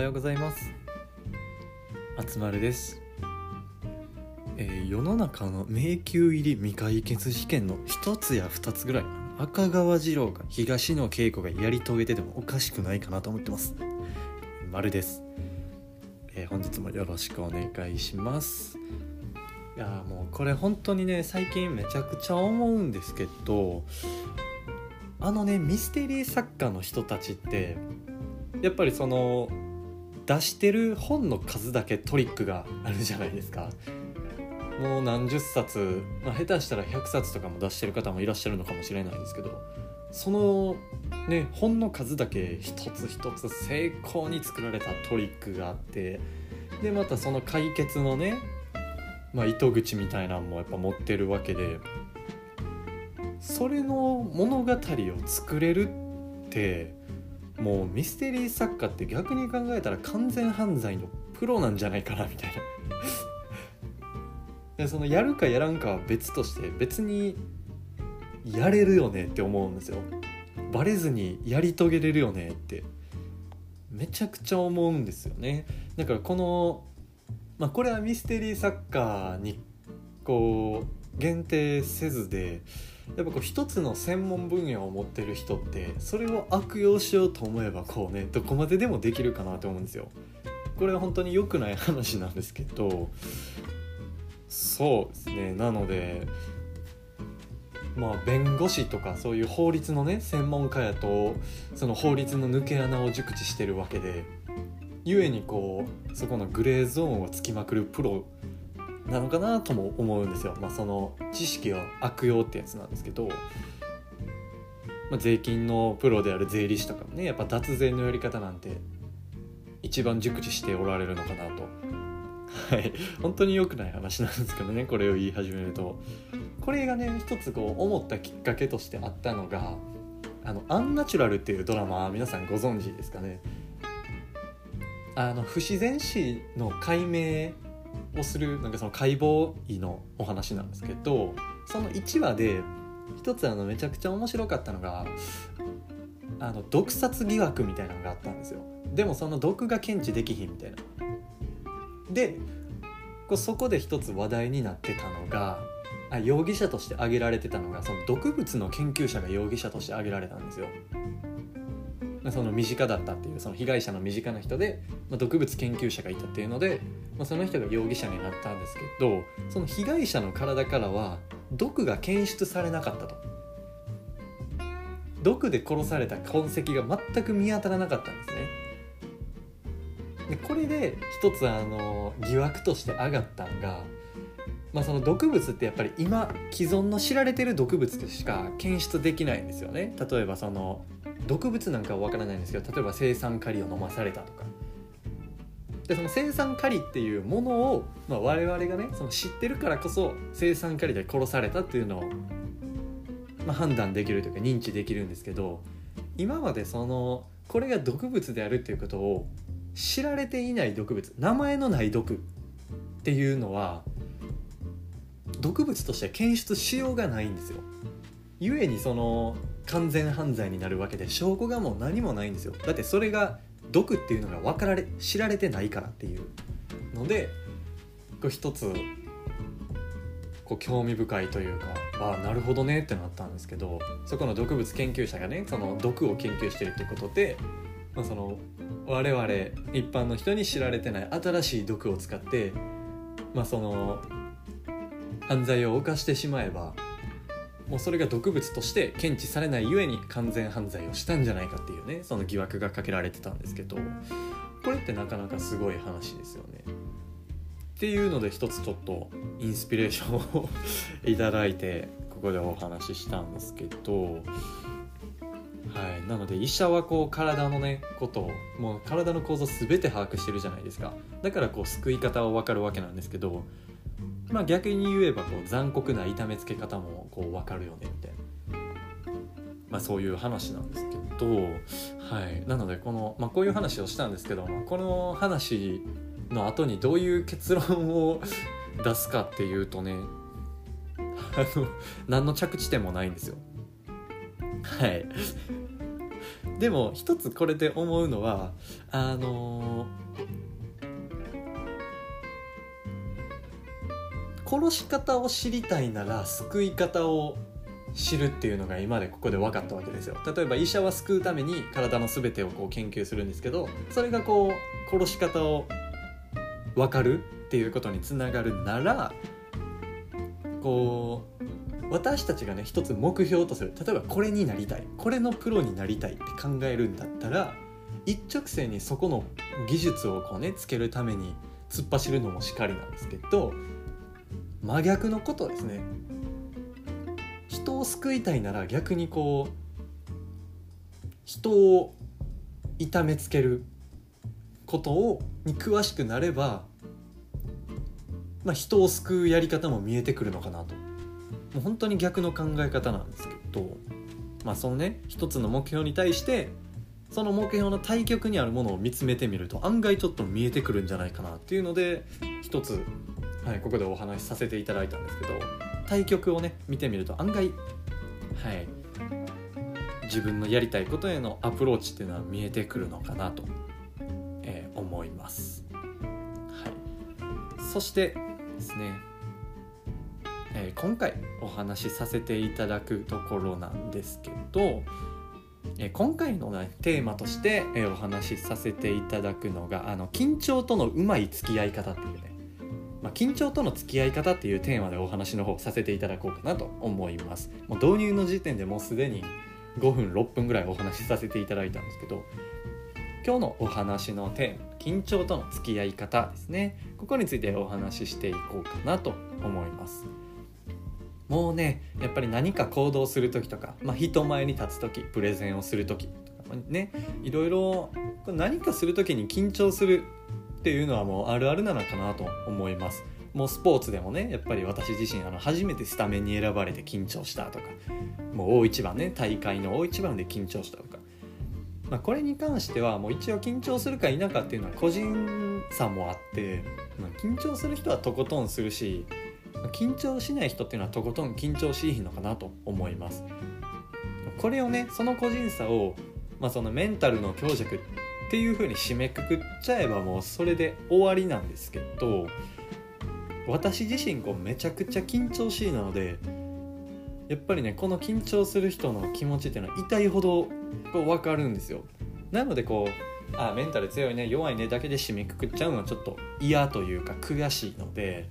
はようございます。あつまるです、えー世の中の迷宮入り未解決事件の一つや二つぐらい赤川次郎が東野圭子がやり遂げてでもおかしくないかなと思ってます。まるです、えー本日もよろしくお願いします。いやもうこれ本当にね最近めちゃくちゃ思うんですけどあのねミステリー作家の人たちってやっぱりその出してる本の数だけトリックがあるじゃないですか。もう何十冊、まあ、下手したら100冊とかも出してる方もいらっしゃるのかもしれないですけどそのね本の数だけ一つ一つ精巧に作られたトリックがあってでまたその解決のね、まあ、糸口みたいなのもやっぱ持ってるわけでそれの物語を作れるってもうミステリー作家って逆に考えたら完全犯罪のプロなんじゃないかなみたいな。でそのやるかやらんかは別として別にやれるよねって思うんですよ。バレずにやり遂げれるよねって。めちゃくちゃ思うんですよね。だからこのまあこれはミステリー作家にこう限定せずでやっぱこう一つの専門分野を持ってる人ってそれを悪用しようと思えばこうねどこまででもできるかなと思うんですよ。これは本当に良くない話なんですけどそうですねなのでまあ弁護士とかそういう法律のね専門家やとその法律の抜け穴を熟知してるわけで故にこうそこのグレーゾーンをつきまくるプロなのかなとも思うんですよ。まあ、その知識を悪用ってやつなんですけど、まあ、税金のプロである税理士とかもねやっぱ脱税のやり方なんて一番熟知しておられるのかなと。はい、本当に良くない話なんですけどねこれを言い始めるとこれがね一つこう思ったきっかけとしてあったのが「あのアンナチュラル」っていうドラマ皆さんご存知ですかねあの不自然死の解明をするなんかその解剖医のお話なんですけどその1話で一つあのめちゃくちゃ面白かったのがあの毒殺疑惑みたいなのがあったんですよ。でもその毒が検知できひんみたいな。でこうそこで一つ話題になってたのがあ容疑者として挙げられてたのがその毒物の研究者が容疑者として挙げられたんですよ。その身近だったっていうその被害者の身近な人で、まあ、毒物研究者がいたっていうので、まあ、その人が容疑者になったんですけどその被害者の体からは毒が検出されなかったと。毒で殺された痕跡が全く見当たらなかったんですね。でこれで一つあの疑惑として上がったのが、まあ、その毒物ってやっぱり今既存の知られてる毒物でしか検出できないんですよね。例えばその毒物なんかは分からないんですけど例えば青酸カリを飲まされたとかでその青酸カリっていうものを、まあ、我々がねその知ってるからこそ青酸カリで殺されたっていうのを、まあ、判断できるというか認知できるんですけど今までそのこれが毒物であるっていうことを知られていない毒物名前のない毒っていうのは毒物として検出しようがないんですよ。故にその完全犯罪になるわけで証拠がもう何もないんですよだってそれが毒っていうのが分かられ知られてないからっていうのでこう一つこう興味深いというかああなるほどねってなったんですけどそこの毒物研究者がねその毒を研究してるってことで、まあ、その我々一般の人に知られてない新しい毒を使って、まあ、その犯罪を犯してしまえばもうそれが毒物として検知されないゆえに完全犯罪をしたんじゃないかっていうねその疑惑がかけられてたんですけどこれってなかなかすごい話ですよね。っていうので一つちょっとインスピレーションをいただいてここでお話ししたんですけどはいなので医者はこう体のねことをもう体の構造全て把握してるじゃないですかだからこう救い方は分かるわけなんですけどまあ逆に言えばこう残酷な痛めつけ方もこう分かるよねみたいな、まあ、そういう話なんですけど、はい、なのでこの、まあ、こういう話をしたんですけどこの話の後にどういう結論を 出すかっていうとねあの何の着地点もないんですよ。はい。でも一つこれで思うのはあの殺し方を知りたいなら救い方を知るっていうのが今でここで分かったわけですよ。例えば医者は救うために体の全てをこう研究するんですけどそれがこう殺し方を分かるっていうことにつながるならこう私たちがね一つ目標とする。例えばこれになりたい。これのプロになりたいって考えるんだったら一直線にそこの技術をこうねつけるために突っ走るのもしかりなんですけど真逆のことですね。人を救いたいなら逆にこう人を痛めつけることをに詳しくなれば、まあ、人を救うやり方も見えてくるのかなと。もう本当に逆の考え方なんですけど、まあ、そのね一つの目標に対してその目標の対極にあるものを見つめてみると案外ちょっと見えてくるんじゃないかなっていうので一つ、はい、ここでお話しさせていただいたんですけど対局をね見てみると案外はい自分のやりたいことへのアプローチっていうのは見えてくるのかなと思います。はい、そしてですね、えー、今回お話しさせていただくところなんですけど、えー、今回の、ね、テーマとして、えー、お話しさせていただくのがあの緊張とのうまい付き合い方っていうねまあ、緊張との付き合い方っていうテーマでお話の方させていただこうかなと思います。もう導入の時点でもうすでに5分6分ぐらいお話しさせていただいたんですけど今日のお話のテーマ緊張との付き合い方ですね。ここについてお話ししていこうかなと思います。もうねやっぱり何か行動する時とか、まあ、人前に立つ時プレゼンをする時とかねいろいろ何かする時に緊張するっていうのはもうあるあるなのかなと思います。もうスポーツでもねやっぱり私自身あの初めてスタメンに選ばれて緊張したとかもう大一番ね大会の大一番で緊張したとか。まあ、これに関してはもう一応緊張するか否かっていうのは個人差もあって、まあ、緊張する人はとことんするし緊張しない人っていうのはとことん緊張しいひんのかなと思います。これをねその個人差を、まあ、そのメンタルの強弱っていう風に締めくくっちゃえばもうそれで終わりなんですけど私自身こうめちゃくちゃ緊張しいなのでやっぱりねこの緊張する人の気持ちっていうのは痛いほどこう分かるんですよ。なのでこうあメンタル強いね弱いねだけで締めくくっちゃうのはちょっと嫌というか悔しいので、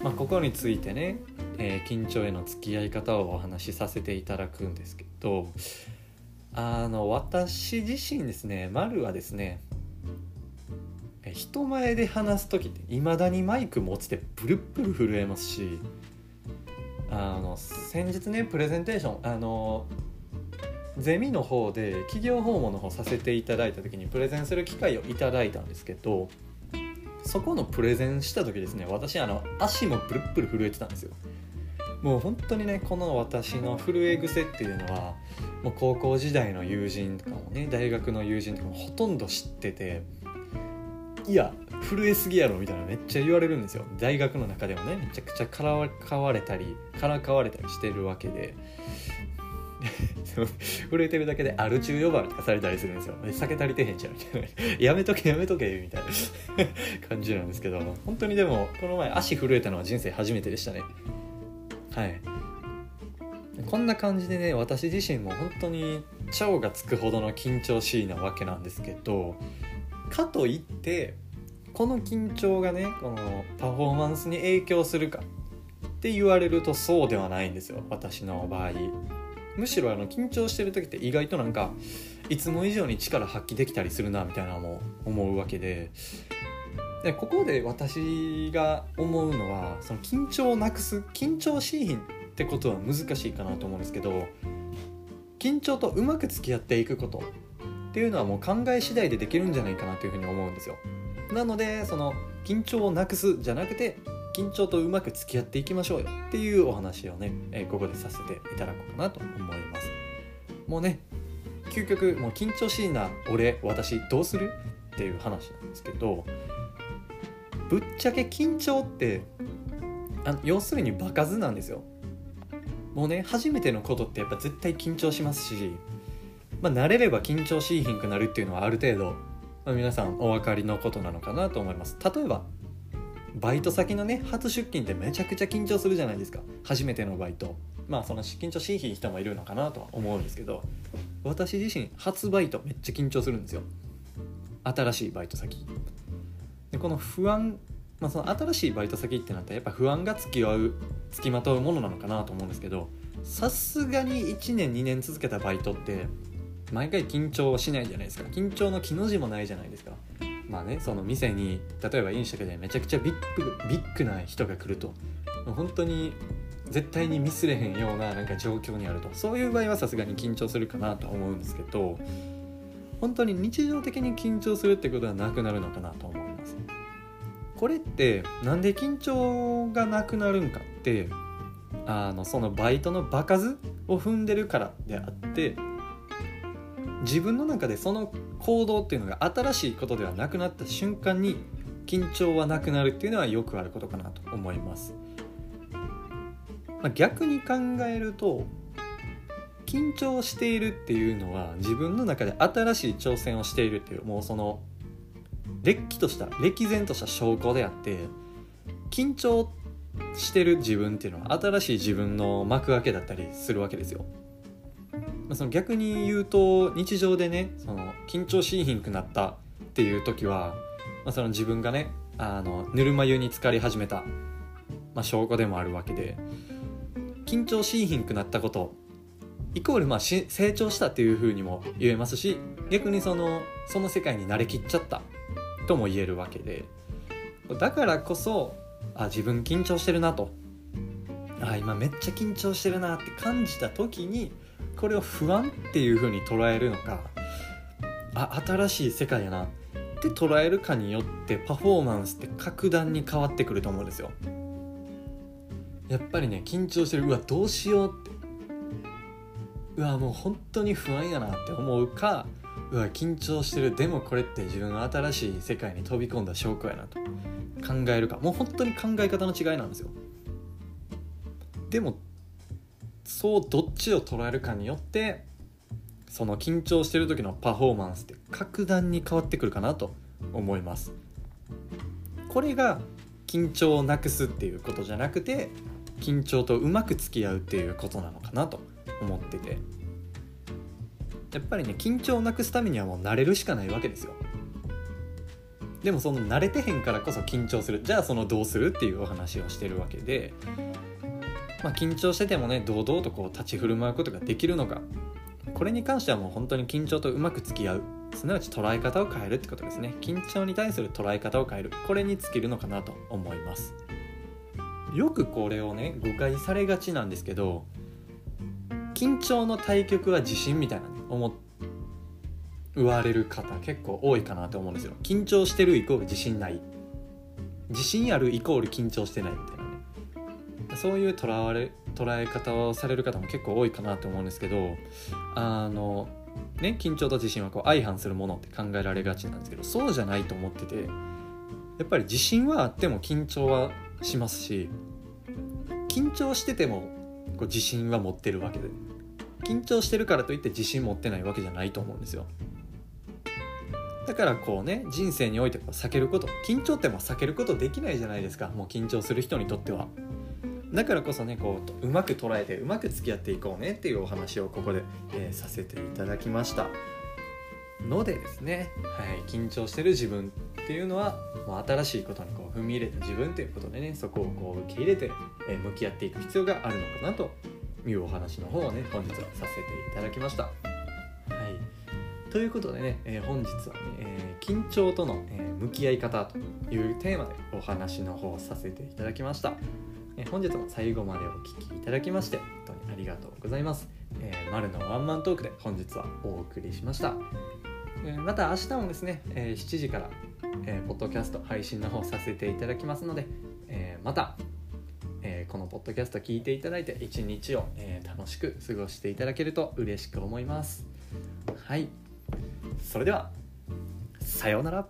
まあ、ここについてね、えー、緊張への付き合い方をお話しさせていただくんですけどあの私自身ですね丸はですね人前で話す時っていまだにマイク持つてプルプル震えますしあの先日ねプレゼンテーションあのゼミの方で企業訪問の方させていただいた時にプレゼンする機会をいただいたんですけどそこのプレゼンした時ですね私あの足もプルプル震えてたんですよ。もう本当にねこの私の震え癖っていうのはもう高校時代の友人とかもね大学の友人とかもほとんど知ってていや震えすぎやろみたいなめっちゃ言われるんですよ。大学の中でもねめちゃくちゃからかわれたりからかわれたりしてるわけで。震えてるだけでアル中呼ばわりとかされたりするんですよ。酒足りてへんじゃんみたいな。やめとけやめとけみたいな。感じなんですけど本当にでもこの前足震えたのは人生初めてでしたね。はい。こんな感じでね私自身も本当に腸がつくほどの緊張しいなわけなんですけどかといってこの緊張がねこのパフォーマンスに影響するかって言われるとそうではないんですよ私の場合。むしろあの緊張してる時って意外となんかいつも以上に力発揮できたりするなみたいなのも思うわけで。でここで私が思うのはその緊張をなくす緊張しいひんってことは難しいかなと思うんですけど緊張とうまく付き合っていくことっていうのはもう考え次第でできるんじゃないかなというふうに思うんですよ。なのでその緊張をなくすじゃなくて緊張とうまく付き合っていきましょうよっていうお話をね、ここでさせていただこうかなと思いますもうね究極もう緊張しいな俺私どうするっていう話なんですけどぶっちゃけ緊張ってあ要するに場数なんですよもうね初めてのことってやっぱ絶対緊張しますしまあ、慣れれば緊張しいひんくなるっていうのはある程度、まあ、皆さんお分かりのことなのかなと思います。例えばバイト先のね初出勤ってめちゃくちゃ緊張するじゃないですか。初めてのバイト。まあその緊張しいひん人もいるのかなとは思うんですけど私自身初バイトめっちゃ緊張するんですよ。新しいバイト先。でこの不安まあ、その新しいバイト先ってなったらやっぱ不安が付き合う付きまとうものなのかなと思うんですけどさすがに1年2年続けたバイトって毎回緊張しないじゃないですか。緊張の気の字もないじゃないですか。まあねその店に例えば飲食でめちゃくちゃビッグビッグな人が来ると本当に絶対にミスれへんようななんか状況にあると。そういう場合はさすがに緊張するかなと思うんですけど本当に日常的に緊張するってことはなくなるのかなと思いますこれってなんで緊張がなくなるんかってあのそのバイトの場数を踏んでるからであって自分の中でその行動っていうのが新しいことではなくなった瞬間に緊張はなくなるっていうのはよくあることかなと思います、ま、逆に考えると緊張しているっていうのは自分の中で新しい挑戦をしているっていうもうそのれっきとした歴然とした証拠であって緊張してる自分っていうのは新しい自分の幕開けだったりするわけですよ。まあ、その逆に言うと日常でねその緊張しひんくなったっていう時は、まあ、その自分がねあのぬるま湯に浸かり始めた、まあ、証拠でもあるわけで緊張しひんくなったことイコールまあ成長したっていうふうにも言えますし逆にそのその世界に慣れきっちゃったとも言えるわけで。だからこそあ自分緊張してるなと。あ今めっちゃ緊張してるなって感じた時にこれを不安っていう風に捉えるのか。あ新しい世界やなって捉えるかによってパフォーマンスって格段に変わってくると思うんですよ。やっぱりね緊張してる。うわどうしようって。うわもう本当に不安やなって思うかうわ緊張してる。でもこれって自分の新しい世界に飛び込んだ証拠やなと。考えるか。もう本当に考え方の違いなんですよ。でもそうどっちを捉えるかによってその緊張してる時のパフォーマンスって格段に変わってくるかなと思います。これが緊張をなくすっていうことじゃなくて緊張とうまく付き合うっていうことなのかなと思ってて。やっぱりね緊張をなくすためにはもう慣れるしかないわけですよ。でもその慣れてへんからこそ緊張する。じゃあそのどうするっていうお話をしてるわけで、まあ、緊張しててもね堂々とこう立ち振る舞うことができるのか。これに関してはもう本当に緊張とうまく付き合う。すなわち捉え方を変えるってことですね。緊張に対する捉え方を変える。これに尽きるのかなと思います。よくこれをね誤解されがちなんですけど緊張の対局は自信みたいな思われる方結構多いかなと思うんですよ。緊張してるイコール自信ない。自信あるイコール緊張してないみたいなね。そういうとらわれ捉え方をされる方も結構多いかなと思うんですけどあのね緊張と自信はこう相反するものって考えられがちなんですけどそうじゃないと思っててやっぱり自信はあっても緊張はしますし緊張しててもこう自信は持ってるわけで。緊張してるからといって自信持ってないわけじゃないと思うんですよ。だからこうね人生において避けること緊張っても避けることできないじゃないですか。もう緊張する人にとっては。だからこそねこううまく捉えてうまく付き合っていこうねっていうお話をここで、えー、させていただきました。のでですね、はい、緊張してる自分っていうのはもう新しいことにこう踏み入れた自分ということでねそこをこう受け入れて、えー、向き合っていく必要があるのかなというお話の方をね本日はさせていただきました。はい、ということでね、えー、本日はね、えー、緊張との、えー、向き合い方というテーマでお話の方をさせていただきました。え本日も最後までお聴きいただきまして本当にありがとうございます。えー、丸のワンマントークで本日はお送りしました。えまた明日もですね、え7時から、えー、ポッドキャスト配信の方させていただきますので、えまた、このポッドキャスト聞いていただいて一日を、えー、楽しく過ごしていただけると嬉しく思います。はい。それではさようなら。